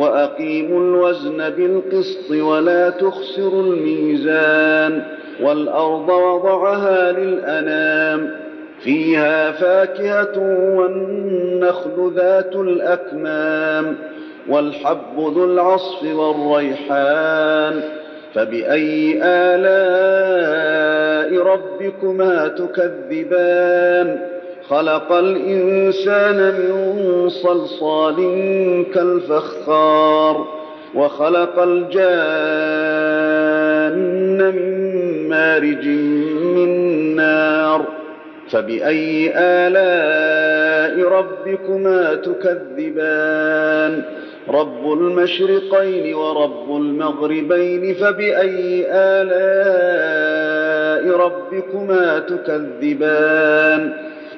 وأقيموا الوزن بالقسط ولا تخسروا الميزان والأرض وضعها للأنام فيها فاكهة والنخل ذات الأكمام والحب ذو العصف والريحان فبأي آلاء ربكما تكذبان خلق الإنسان من صلصال كالفخار وخلق الجان من مارج من نار. فبأي آلاء ربكما تكذبان؟ رب المشرقين ورب المغربين فبأي آلاء ربكما تكذبان؟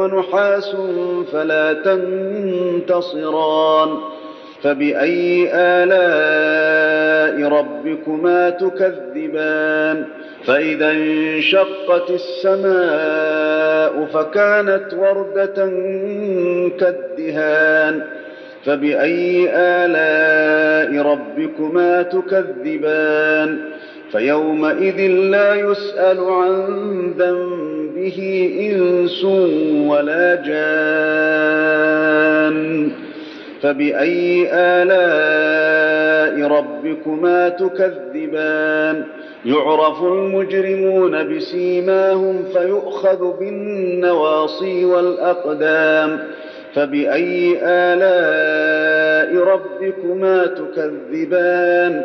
ونحاس فلا تنتصران فبأي آلاء ربكما تكذبان فإذا انشقت السماء فكانت وردة كالدهان فبأي آلاء ربكما تكذبان فيومئذ لا يسأل عن ذنبه إنس ولا جان فبأي آلاء ربكما تكذبان يعرف المجرمون بسيماهم فيؤخذ بالنواصي والأقدام فبأي آلاء ربكما تكذبان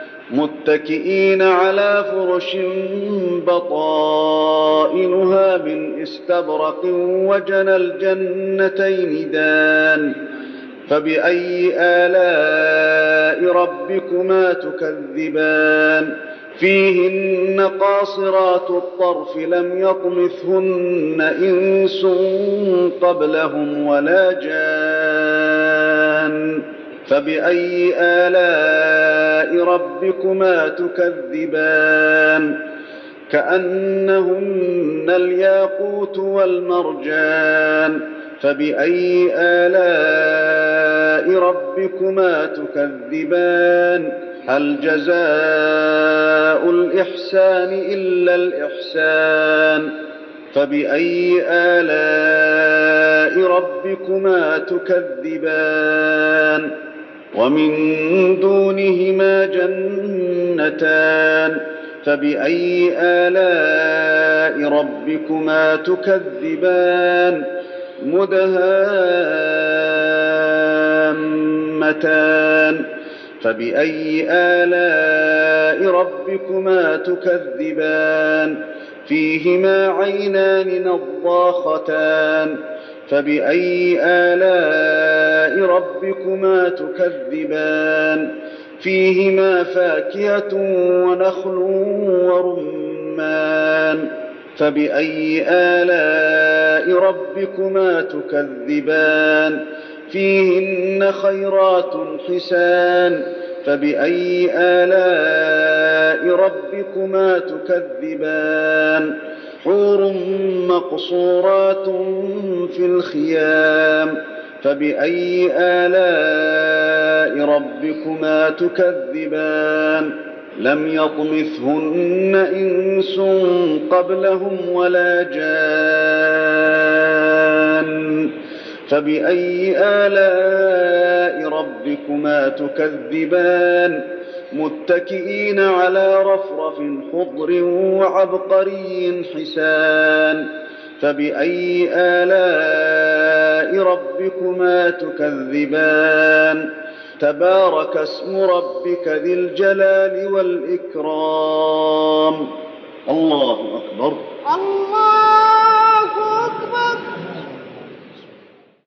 متكئين على فرش بطائنها من استبرق وجنى الجنتين دان فبأي آلاء ربكما تكذبان؟ فيهن قاصرات الطرف لم يطمثهن إنس قبلهم ولا جان فبأي آلاء ربكما تكذبان؟ كأنهن الياقوت والمرجان. فبأي آلاء ربكما تكذبان؟ هل جزاء الإحسان إلا الإحسان؟ فبأي آلاء ربكما تكذبان؟ ومن دونهما جنتان فبأي آلاء ربكما تكذبان مدهامتان فبأي آلاء ربكما تكذبان فيهما عينان نضاختان فبأي آلاء ربكما تكذبان. فيهما فاكهة ونخل ورمان. فبأي آلاء ربكما تكذبان؟ فيهن خيرات حسان. فبأي آلاء ربكما تكذبان؟ حور مقصورات في الخيام. فبأي آلاء ربكما تكذبان؟ لم يطمثهن إنس قبلهم ولا جان. فبأي آلاء ربكما تكذبان؟ متكئين على رفرف خضر وعبقري حسان. فبأي آلاء ربكما تكذبان؟ تبارك اسم ربك ذي الجلال والإكرام. الله أكبر. الله أكبر.